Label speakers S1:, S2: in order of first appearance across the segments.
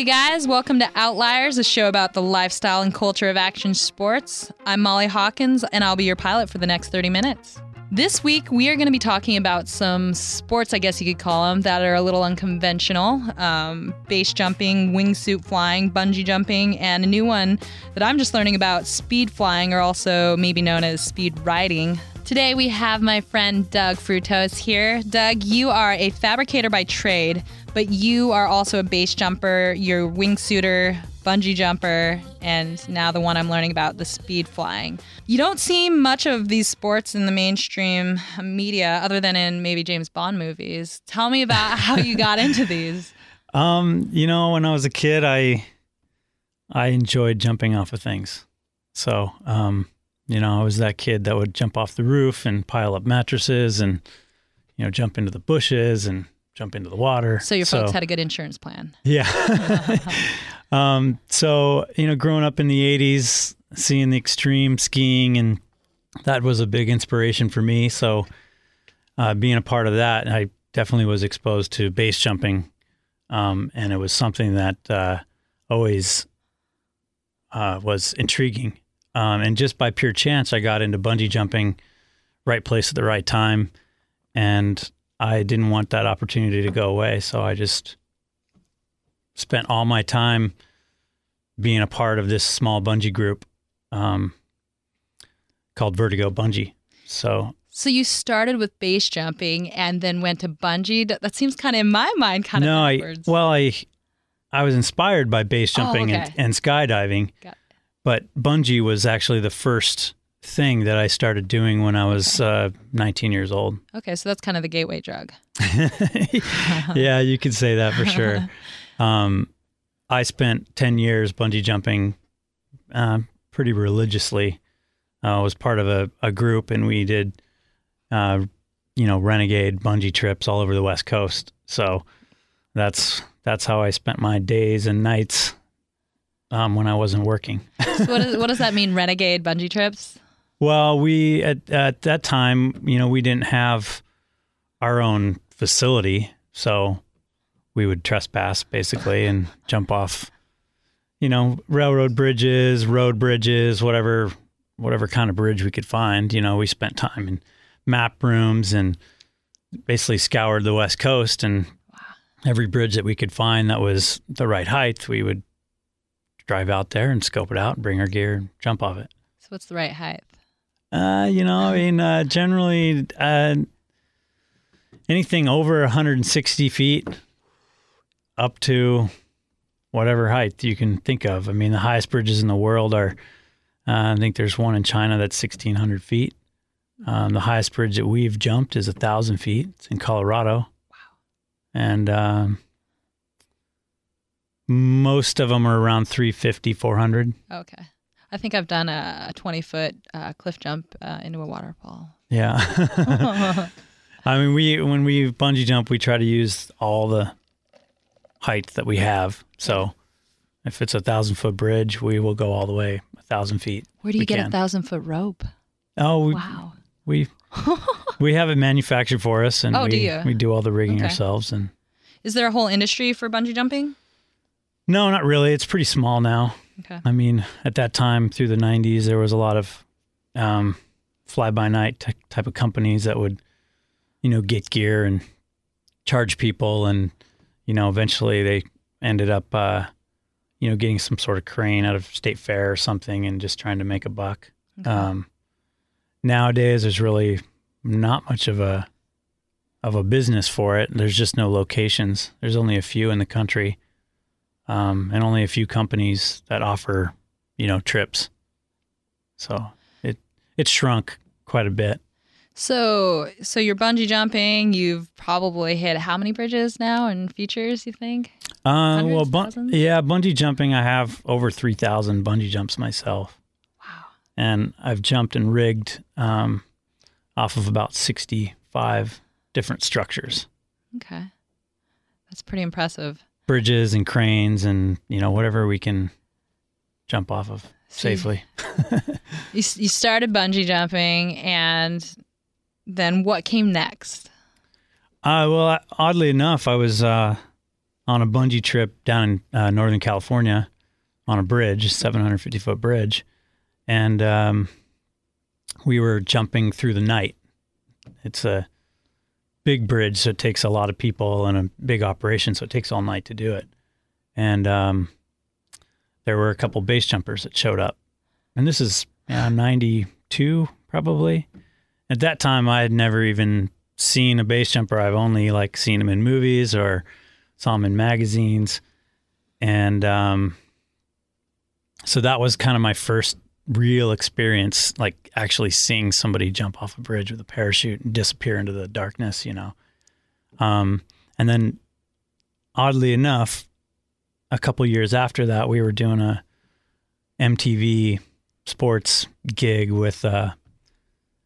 S1: you guys. Welcome to Outliers, a show about the lifestyle and culture of action sports. I'm Molly Hawkins, and I'll be your pilot for the next 30 minutes. This week, we are going to be talking about some sports, I guess you could call them, that are a little unconventional um, base jumping, wingsuit flying, bungee jumping, and a new one that I'm just learning about speed flying, or also maybe known as speed riding. Today, we have my friend Doug Frutos here. Doug, you are a fabricator by trade, but you are also a base jumper, you're wingsuiter, bungee jumper, and now the one I'm learning about, the speed flying. You don't see much of these sports in the mainstream media other than in maybe James Bond movies. Tell me about how you got into these.
S2: Um, you know, when I was a kid, I I enjoyed jumping off of things. So, um, you know, I was that kid that would jump off the roof and pile up mattresses and you know, jump into the bushes and jump into the water.
S1: So your folks had a good insurance plan.
S2: Yeah. um, so, you know, growing up in the 80s, seeing the extreme skiing, and that was a big inspiration for me. So, uh, being a part of that, I definitely was exposed to base jumping. Um, and it was something that uh, always uh, was intriguing. Um, and just by pure chance, I got into bungee jumping, right place at the right time. And I didn't want that opportunity to go away. So I just spent all my time being a part of this small bungee group um, called Vertigo Bungee. So,
S1: so you started with base jumping and then went to bungee. That seems kind of in my mind kind
S2: no,
S1: of
S2: backwards. I, well, I I was inspired by base jumping
S1: oh, okay.
S2: and, and skydiving, but bungee was actually the first thing that I started doing when I was uh, 19 years old.
S1: Okay, so that's kind of the gateway drug.
S2: yeah, you could say that for sure. Um, I spent 10 years bungee jumping uh, pretty religiously. I was part of a, a group and we did, uh, you know, renegade bungee trips all over the West Coast. So that's that's how I spent my days and nights um, when I wasn't working.
S1: so what, is, what does that mean, renegade bungee trips?
S2: Well, we at at that time, you know, we didn't have our own facility, so we would trespass basically and jump off, you know, railroad bridges, road bridges, whatever whatever kind of bridge we could find. You know, we spent time in map rooms and basically scoured the West Coast and every bridge that we could find that was the right height, we would drive out there and scope it out and bring our gear and jump off it.
S1: So what's the right height?
S2: Uh, you know, I mean, uh, generally, uh, anything over 160 feet up to whatever height you can think of. I mean, the highest bridges in the world are, uh, I think there's one in China that's 1,600 feet. Um, the highest bridge that we've jumped is 1,000 feet. It's in Colorado.
S1: Wow.
S2: And um, most of them are around 350, 400.
S1: Okay. I think I've done a 20 foot uh, cliff jump uh, into a waterfall.
S2: Yeah. I mean, we when we bungee jump, we try to use all the height that we have. So if it's a thousand foot bridge, we will go all the way a thousand feet.
S1: Where do you get can. a thousand foot rope?
S2: Oh, we,
S1: wow.
S2: We we have it manufactured for us, and
S1: oh,
S2: we
S1: do
S2: we do all the rigging okay. ourselves. And
S1: is there a whole industry for bungee jumping?
S2: No, not really. It's pretty small now.
S1: Okay.
S2: I mean, at that time through the 90s, there was a lot of um, fly by night t- type of companies that would, you know, get gear and charge people. And, you know, eventually they ended up, uh, you know, getting some sort of crane out of State Fair or something and just trying to make a buck.
S1: Okay.
S2: Um, nowadays, there's really not much of a of a business for it. There's just no locations. There's only a few in the country um, and only a few companies that offer, you know, trips. So it it shrunk quite a bit.
S1: So so you're bungee jumping. You've probably hit how many bridges now and features? You think?
S2: Uh, well, bun- yeah, bungee jumping. I have over three thousand bungee jumps myself.
S1: Wow.
S2: And I've jumped and rigged um, off of about sixty-five different structures.
S1: Okay, that's pretty impressive
S2: bridges and cranes and you know whatever we can jump off of safely.
S1: you, you started bungee jumping, and then what came next?
S2: Uh, well, oddly enough, I was uh, on a bungee trip down in uh, Northern California on a bridge, 750 foot bridge, and um, we were jumping through the night. It's a big bridge, so it takes a lot of people and a big operation, so it takes all night to do it. And um, there were a couple base jumpers that showed up, and this is yeah, 92 probably. At that time, I had never even seen a base jumper. I've only like seen them in movies or saw them in magazines, and um, so that was kind of my first real experience, like actually seeing somebody jump off a bridge with a parachute and disappear into the darkness, you know. Um, and then, oddly enough, a couple years after that, we were doing a MTV sports gig with a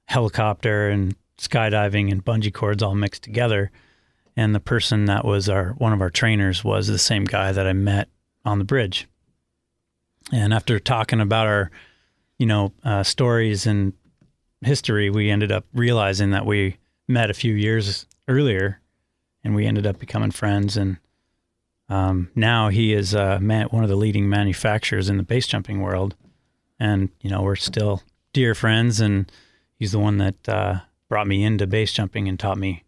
S2: helicopter and skydiving and bungee cords all mixed together. And the person that was our one of our trainers was the same guy that I met on the bridge. And after talking about our, you know, uh, stories and history, we ended up realizing that we met a few years earlier, and we ended up becoming friends. And um, now he is uh, one of the leading manufacturers in the base jumping world, and you know we're still dear friends. And he's the one that uh, brought me into base jumping and taught me,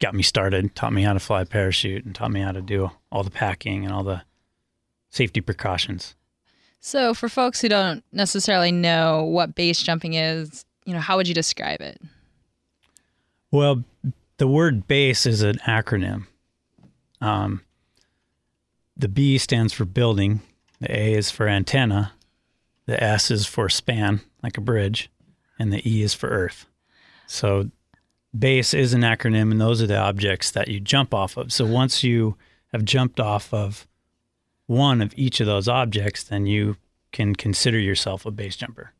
S2: got me started, taught me how to fly a parachute, and taught me how to do all the packing and all the safety precautions.
S1: So, for folks who don't necessarily know what base jumping is, you know, how would you describe it?
S2: Well, the word base is an acronym. Um, the B stands for building, the A is for antenna, the S is for span, like a bridge, and the E is for earth. So, base is an acronym, and those are the objects that you jump off of. So, once you have jumped off of one of each of those objects, then you can consider yourself a base jumper.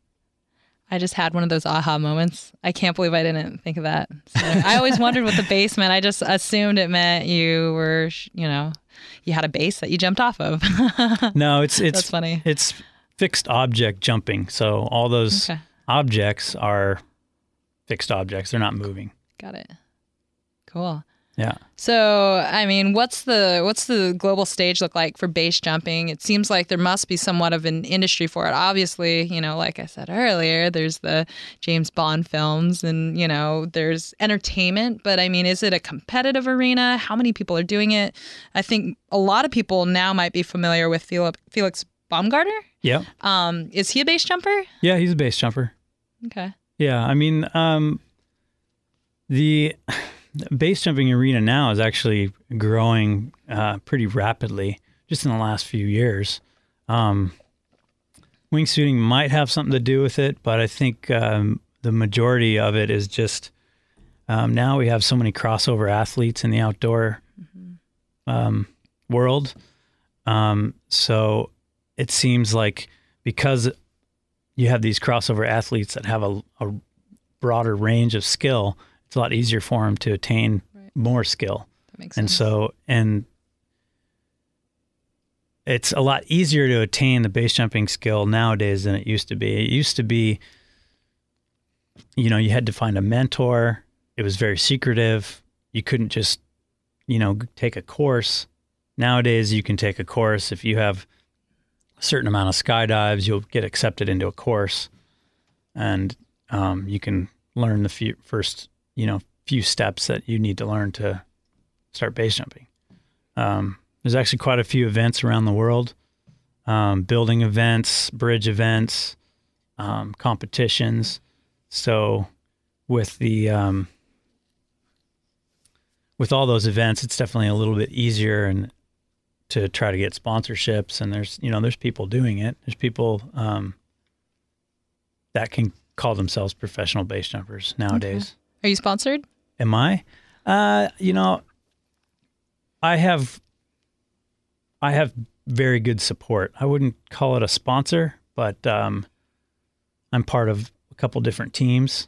S1: I just had one of those aha moments. I can't believe I didn't think of that. So I always wondered what the base meant. I just assumed it meant you were, you know, you had a base that you jumped off of.
S2: no, it's it's
S1: That's funny.
S2: It's fixed object jumping. So all those
S1: Okay.
S2: objects are fixed objects. They're not moving.
S1: Got it. Cool.
S2: Yeah.
S1: So, I mean, what's the what's the global stage look like for base jumping? It seems like there must be somewhat of an industry for it. Obviously, you know, like I said earlier, there's the James Bond films and, you know, there's entertainment, but I mean, is it a competitive arena? How many people are doing it? I think a lot of people now might be familiar with Felix, Felix Baumgartner.
S2: Yeah.
S1: Um, is he a base jumper?
S2: Yeah, he's a base jumper.
S1: Okay.
S2: Yeah, I mean, um, the base jumping arena now is actually growing uh, pretty rapidly just in the last few years. Um, wingsuiting might have something to do with it, but I think um, the majority of it is just um, now we have so many crossover athletes in the outdoor um, world. Um, so it seems like because you have these crossover athletes that have a, a broader range of skill, it's a lot easier for them to attain
S1: Right.
S2: more skill.
S1: That makes
S2: And
S1: sense.
S2: so, and it's a lot easier to attain the base jumping skill nowadays than it used to be. It used to be, you know, you had to find a mentor. It was very secretive. You couldn't just, you know, take a course. Nowadays, you can take a course. If you have a certain amount of skydives, you'll get accepted into a course, and um, you can learn the few, first, you know, few steps that you need to learn to start base jumping. Um, there's actually quite a few events around the world, um, building events, bridge events, um, competitions. So, with the um, with all those events, it's definitely a little bit easier and to try to get sponsorships. And there's you know there's people doing it. There's people um, that can call themselves professional base jumpers nowadays.
S1: Are you sponsored?
S2: Am I? Uh, you know, I have I have very good support. I wouldn't call it a sponsor, but um, I'm part of a couple different teams,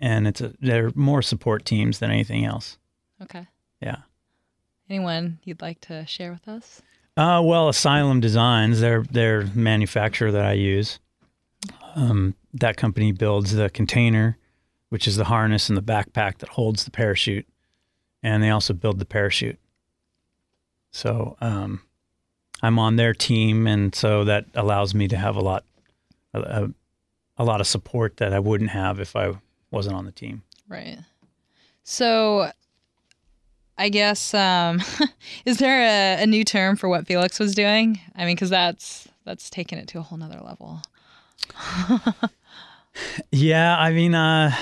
S2: and it's a, they're more support teams than anything else.
S1: Okay.
S2: Yeah.
S1: Anyone you'd like to share with us?
S2: Uh, well, Asylum Designs, they're their manufacturer that I use. Um, that company builds the container, which is the harness and the backpack that holds the parachute, and they also build the parachute. So um, I'm on their team, and so that allows me to have a lot, a, a lot of support that I wouldn't have if I wasn't on the team.
S1: Right. So I guess um, is there a, a, new term for what Felix was doing? I mean, because that's that's taken it to a whole nother level.
S2: yeah, I mean, uh,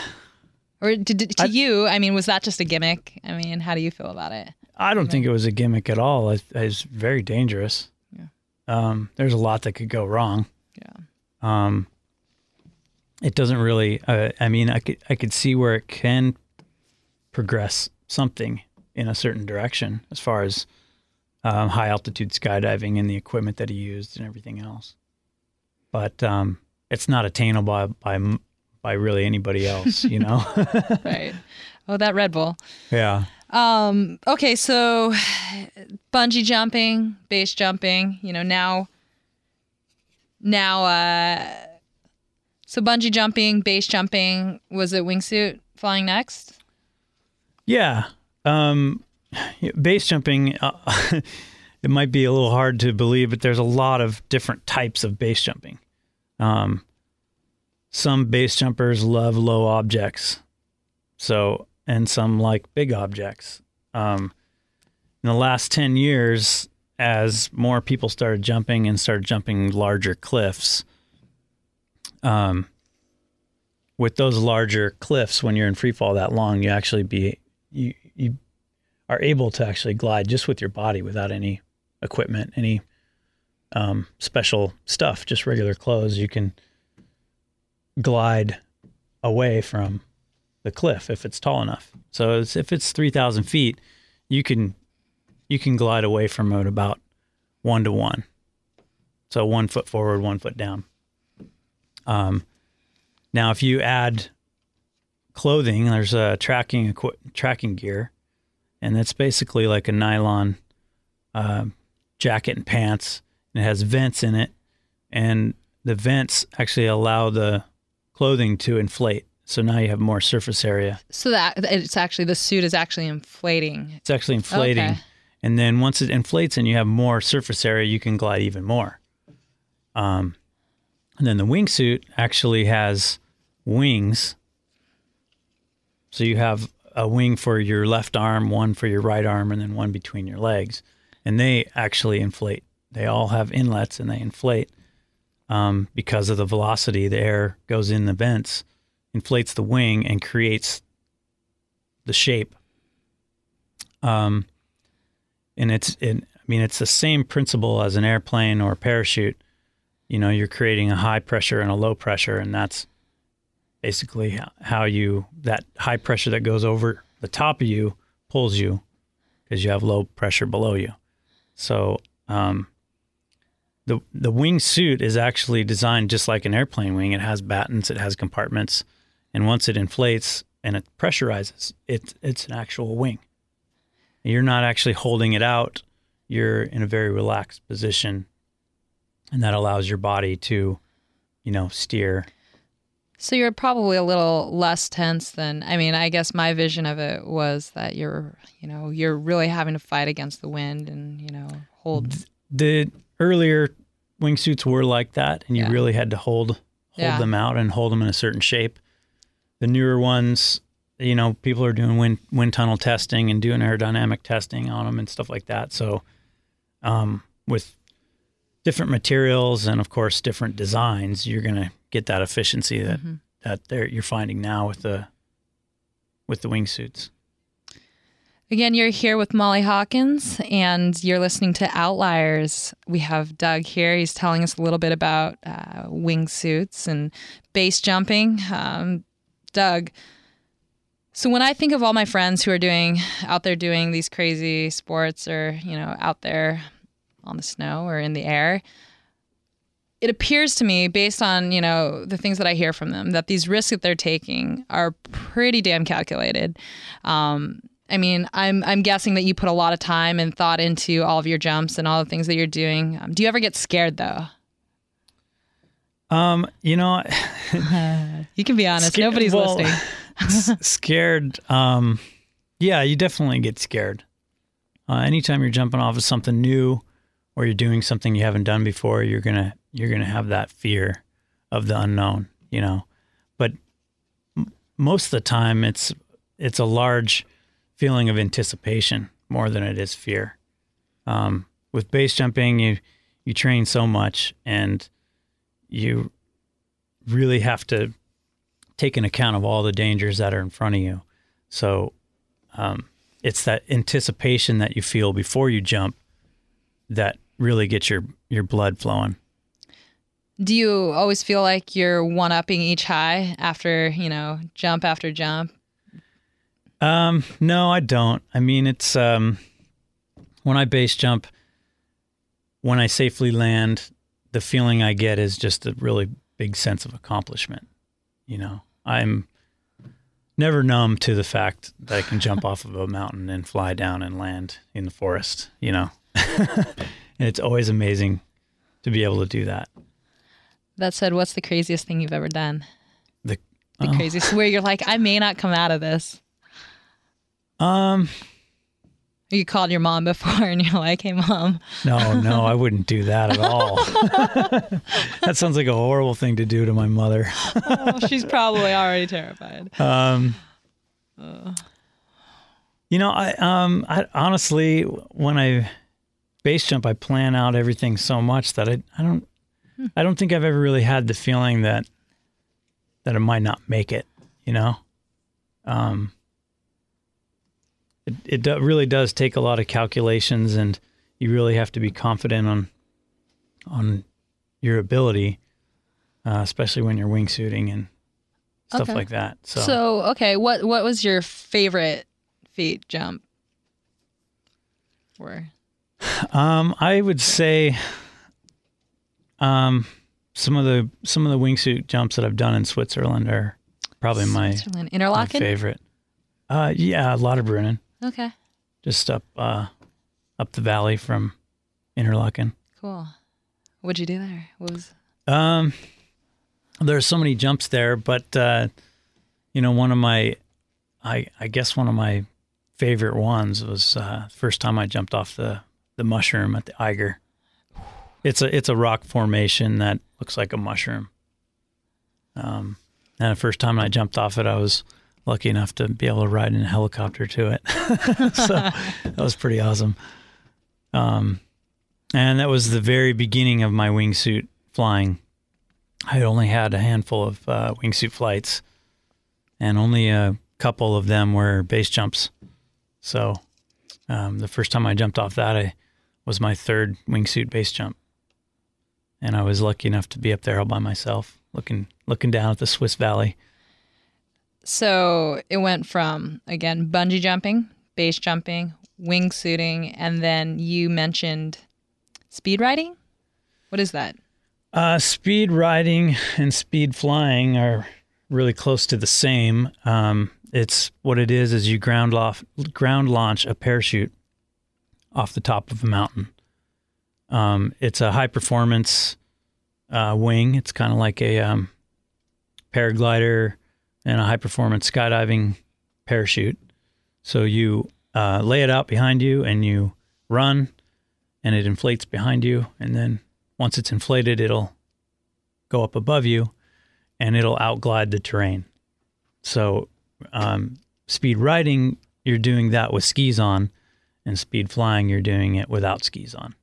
S1: or did, to I, you, I mean, was that just a gimmick? I mean, how do you feel about it?
S2: I don't think it was a gimmick at all. It, it's very dangerous. Yeah. Um, there's a lot that could go wrong.
S1: Yeah.
S2: Um, it doesn't really. Uh, I mean, I could I could see where it can progress something in a certain direction as far as um, high altitude skydiving and the equipment that he used and everything else. But um, it's not attainable by, by by really anybody else, you know.
S1: right. Oh, that Red Bull.
S2: Yeah.
S1: Um, okay, so bungee jumping, base jumping, you know, now now uh so bungee jumping, base jumping, was it wingsuit flying next?
S2: Yeah. Um base jumping uh, it might be a little hard to believe, but there's a lot of different types of base jumping. Um some base jumpers love low objects. So, and some like big objects. Um, in the last 10 years, as more people started jumping and started jumping larger cliffs, um, with those larger cliffs, when you're in free fall that long, you actually be you you are able to actually glide just with your body without any equipment, any um, special stuff, just regular clothes. You can glide away from the cliff if it's tall enough. So it's, if it's 3,000 feet, you can you can glide away from it about one to one. So one foot forward, one foot down. Um, now, if you add clothing, there's a tracking tracking gear, and it's basically like a nylon uh, jacket and pants. It has vents in it, and the vents actually allow the clothing to inflate. So now you have more surface area.
S1: So that it's actually the suit is actually inflating.
S2: It's actually inflating. Okay. And then once it inflates and you have more surface area, you can glide even more. Um, and then the wingsuit actually has wings. So you have a wing for your left arm, one for your right arm, and then one between your legs. And they actually inflate. They all have inlets and they inflate um, because of the velocity the air goes in the vents, inflates the wing and creates the shape. Um, and it's, it, I mean, it's the same principle as an airplane or a parachute. You know, you're creating a high pressure and a low pressure, and that's basically how you that high pressure that goes over the top of you pulls you because you have low pressure below you. So um, the the wing suit is actually designed just like an airplane wing. It has battens, it has compartments, and once it inflates and it pressurizes, it it's an actual wing. You're not actually holding it out. You're in a very relaxed position, and that allows your body to, you know, steer.
S1: So you're probably a little less tense than I mean, I guess my vision of it was that you're, you know, you're really having to fight against the wind and, you know, hold
S2: the earlier wingsuits were like that, and you yeah. really had to hold hold yeah. them out and hold them in a certain shape. The newer ones, you know, people are doing wind wind tunnel testing and doing aerodynamic testing on them and stuff like that. So, um, with different materials and of course different designs, you're going to get that efficiency that mm-hmm. that you're finding now with the with the wingsuits.
S1: Again, you're here with Molly Hawkins and you're listening to Outliers. We have Doug here. He's telling us a little bit about uh, wingsuits and base jumping. Um, Doug, so when I think of all my friends who are doing out there doing these crazy sports or, you know, out there on the snow or in the air, it appears to me based on, you know, the things that I hear from them that these risks that they're taking are pretty damn calculated. Um, I mean, I'm I'm guessing that you put a lot of time and thought into all of your jumps and all the things that you're doing. Um, do you ever get scared though?
S2: Um, you know,
S1: you can be honest. Nobody's well, listening.
S2: scared. Um, yeah, you definitely get scared. Uh, anytime you're jumping off of something new, or you're doing something you haven't done before, you're gonna you're gonna have that fear of the unknown, you know. But m- most of the time, it's it's a large feeling of anticipation more than it is fear. Um, with base jumping, you you train so much, and you really have to take an account of all the dangers that are in front of you. So um, it's that anticipation that you feel before you jump that really gets your your blood flowing.
S1: Do you always feel like you're one upping each high after, you know, jump after jump?
S2: Um, no, I don't. I mean, it's um, when I base jump, when I safely land, the feeling I get is just a really big sense of accomplishment. You know, I'm never numb to the fact that I can jump off of a mountain and fly down and land in the forest. You know, and it's always amazing to be able to do that.
S1: That said, what's the craziest thing you've ever done?
S2: The
S1: The
S2: oh.
S1: craziest where you're like, I may not come out of this.
S2: Um.
S1: You called your mom before and you're like, hey, mom.
S2: No, no, I wouldn't do that at all. that sounds like a horrible thing to do to my mother.
S1: Oh, she's probably already terrified.
S2: Um, you know, I um, I honestly, when I base jump, I plan out everything so much that I, I don't, I don't think I've ever really had the feeling that that I might not make it. You know, um, it it do, really does take a lot of calculations, and you really have to be confident on on your ability, uh, especially when you're wingsuiting and stuff
S1: Okay.
S2: like that. So.
S1: So, okay, what what was your favorite feat jump? Or
S2: Um, I would say, um, some of the some of the wingsuit jumps that I've done in Switzerland are probably my,
S1: Switzerland,
S2: my favorite. Uh, yeah, a Lauterbrunnen,
S1: Okay,
S2: just up uh, up the valley from Interlaken.
S1: cool. What'd you do there? What was
S2: Um, there are so many jumps there, but uh, you know, one of my, I I guess one of my favorite ones was uh, first time I jumped off the the mushroom at the Eiger. It's a it's a rock formation that looks like a mushroom. Um, and the first time I jumped off it, I was lucky enough to be able to ride in a helicopter to it. so that was pretty awesome. Um, and that was the very beginning of my wingsuit flying. I only had a handful of uh, wingsuit flights, and only a couple of them were base jumps. So um, the first time I jumped off that, I was my third wingsuit base jump, and I was lucky enough to be up there all by myself, looking looking down at the Swiss Valley.
S1: So it went from again bungee jumping, base jumping, wingsuiting, and then you mentioned speed riding. What is that?
S2: Uh, speed riding and speed flying are really close to the same. Um, it's what it is is you ground off ground launch a parachute off the top of a mountain. Um, it's a high performance uh, wing. It's kind of like a um, paraglider and a high performance skydiving parachute. So you uh, lay it out behind you and you run, and it inflates behind you, and then once it's inflated, it'll go up above you and it'll outglide the terrain. So, um, speed riding, you're doing that with skis on, and speed flying, you're doing it without skis on.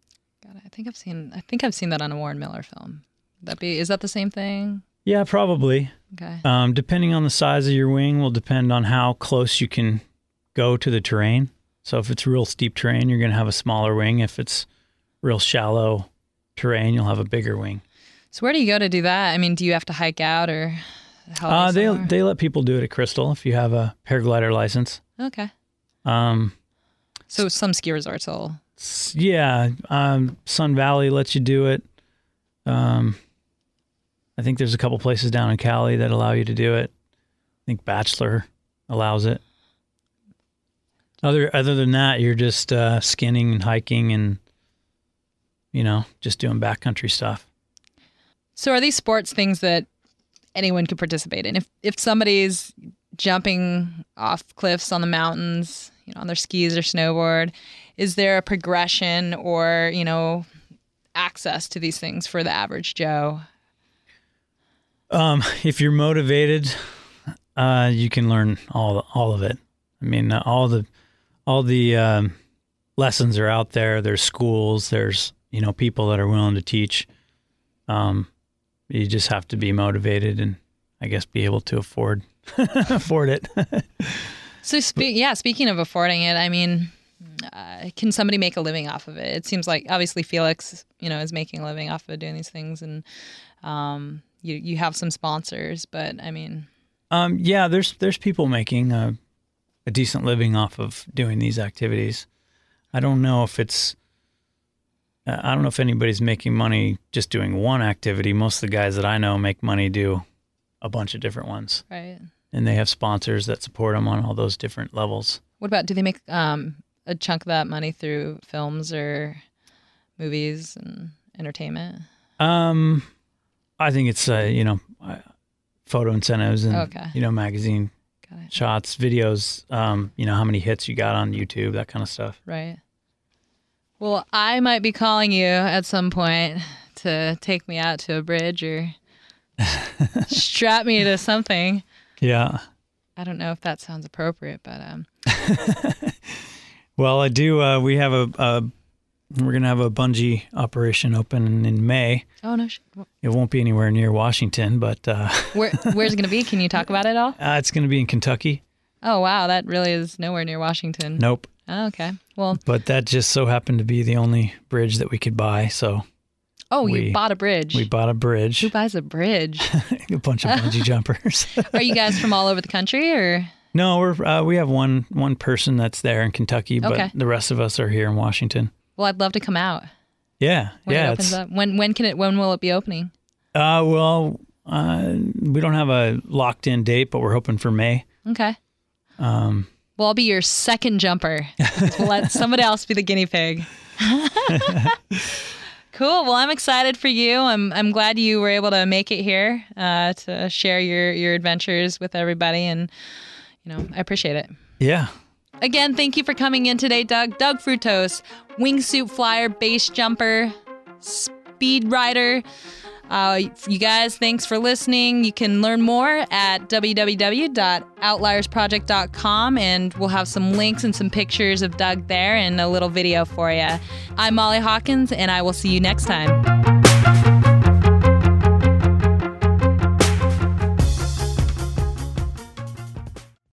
S1: God, I think I've seen. I think I've seen that on a Warren Miller film. That be is that the same thing?
S2: Yeah, probably.
S1: Okay.
S2: Um, depending on the size of your wing, will depend on how close you can go to the terrain. So, if it's real steep terrain, you're going to have a smaller wing. If it's real shallow terrain, you'll have a bigger wing.
S1: So where do you go to do that? I mean, do you have to hike out or? How
S2: Uh, they
S1: somewhere?
S2: they let people do it at Crystal if you have a paraglider license.
S1: okay.
S2: Um,
S1: So some ski resorts will.
S2: Yeah, um, Sun Valley lets you do it. Um, I think there's a couple places down in Cali that allow you to do it. I think Bachelor allows it. Other other than that, you're just uh, skinning and hiking and you know just doing backcountry stuff.
S1: So are these sports things that anyone could participate in? If if somebody's jumping off cliffs on the mountains, you know on their skis or snowboard. Is there a progression or you know access to these things for the average Joe?
S2: Um, if you're motivated, uh, you can learn all all of it. I mean, uh, all the all the um, lessons are out there. There's schools. There's you know people that are willing to teach. Um, you just have to be motivated and I guess be able to afford afford it.
S1: so, spe- yeah, speaking of affording it, I mean, uh, can somebody make a living off of it? It seems like obviously Felix, you know, is making a living off of doing these things, and um, you you have some sponsors, but I mean,
S2: um, yeah, there's there's people making a, a decent living off of doing these activities. I don't know if it's I don't know if anybody's making money just doing one activity. Most of the guys that I know make money do a bunch of different ones.
S1: Right.
S2: And they have sponsors that support them on all those different levels.
S1: What about do they make um, a chunk of that money through films or movies and entertainment?
S2: Um, I think it's uh, you know uh, photo incentives and
S1: okay.
S2: you know magazine shots, videos. Um, you know how many hits you got on YouTube, that kind of stuff.
S1: Right. Well, I might be calling you at some point to take me out to a bridge or strap me to something.
S2: Yeah.
S1: I don't know if that sounds appropriate, but um.
S2: well, I do. Uh, we have a, a we're gonna have a bungee operation open in May.
S1: Oh no!
S2: It won't be anywhere near Washington, but uh,
S1: where where's it gonna be? Can you talk about it all?
S2: Uh, it's gonna be in Kentucky.
S1: Oh wow, that really is nowhere near Washington.
S2: Nope.
S1: Oh, okay. Well,
S2: but that just so happened to be the only bridge that we could buy. So.
S1: Oh, we, you bought a bridge.
S2: We bought a bridge.
S1: Who buys a bridge?
S2: a bunch of bungee jumpers.
S1: Are you guys from all over the country, or?
S2: No, we're uh, we have one one person that's there in Kentucky, but okay. the rest of us are here in Washington.
S1: Well, I'd love to come out.
S2: Yeah,
S1: when
S2: yeah.
S1: It opens up. When when can it? When will it be opening?
S2: Uh, well, uh, we don't have a locked in date, but we're hoping for May.
S1: Okay.
S2: Um,
S1: well, I'll be your second jumper. we'll let somebody else be the guinea pig. cool. Well, I'm excited for you. I'm I'm glad you were able to make it here uh, to share your your adventures with everybody, and you know I appreciate it.
S2: Yeah.
S1: Again, thank you for coming in today, Doug. Doug Frutos, wingsuit flyer, base jumper, speed rider. Uh, you guys, thanks for listening. You can learn more at www.outliersproject.com, and we'll have some links and some pictures of Doug there and a little video for you. I'm Molly Hawkins, and I will see you next time.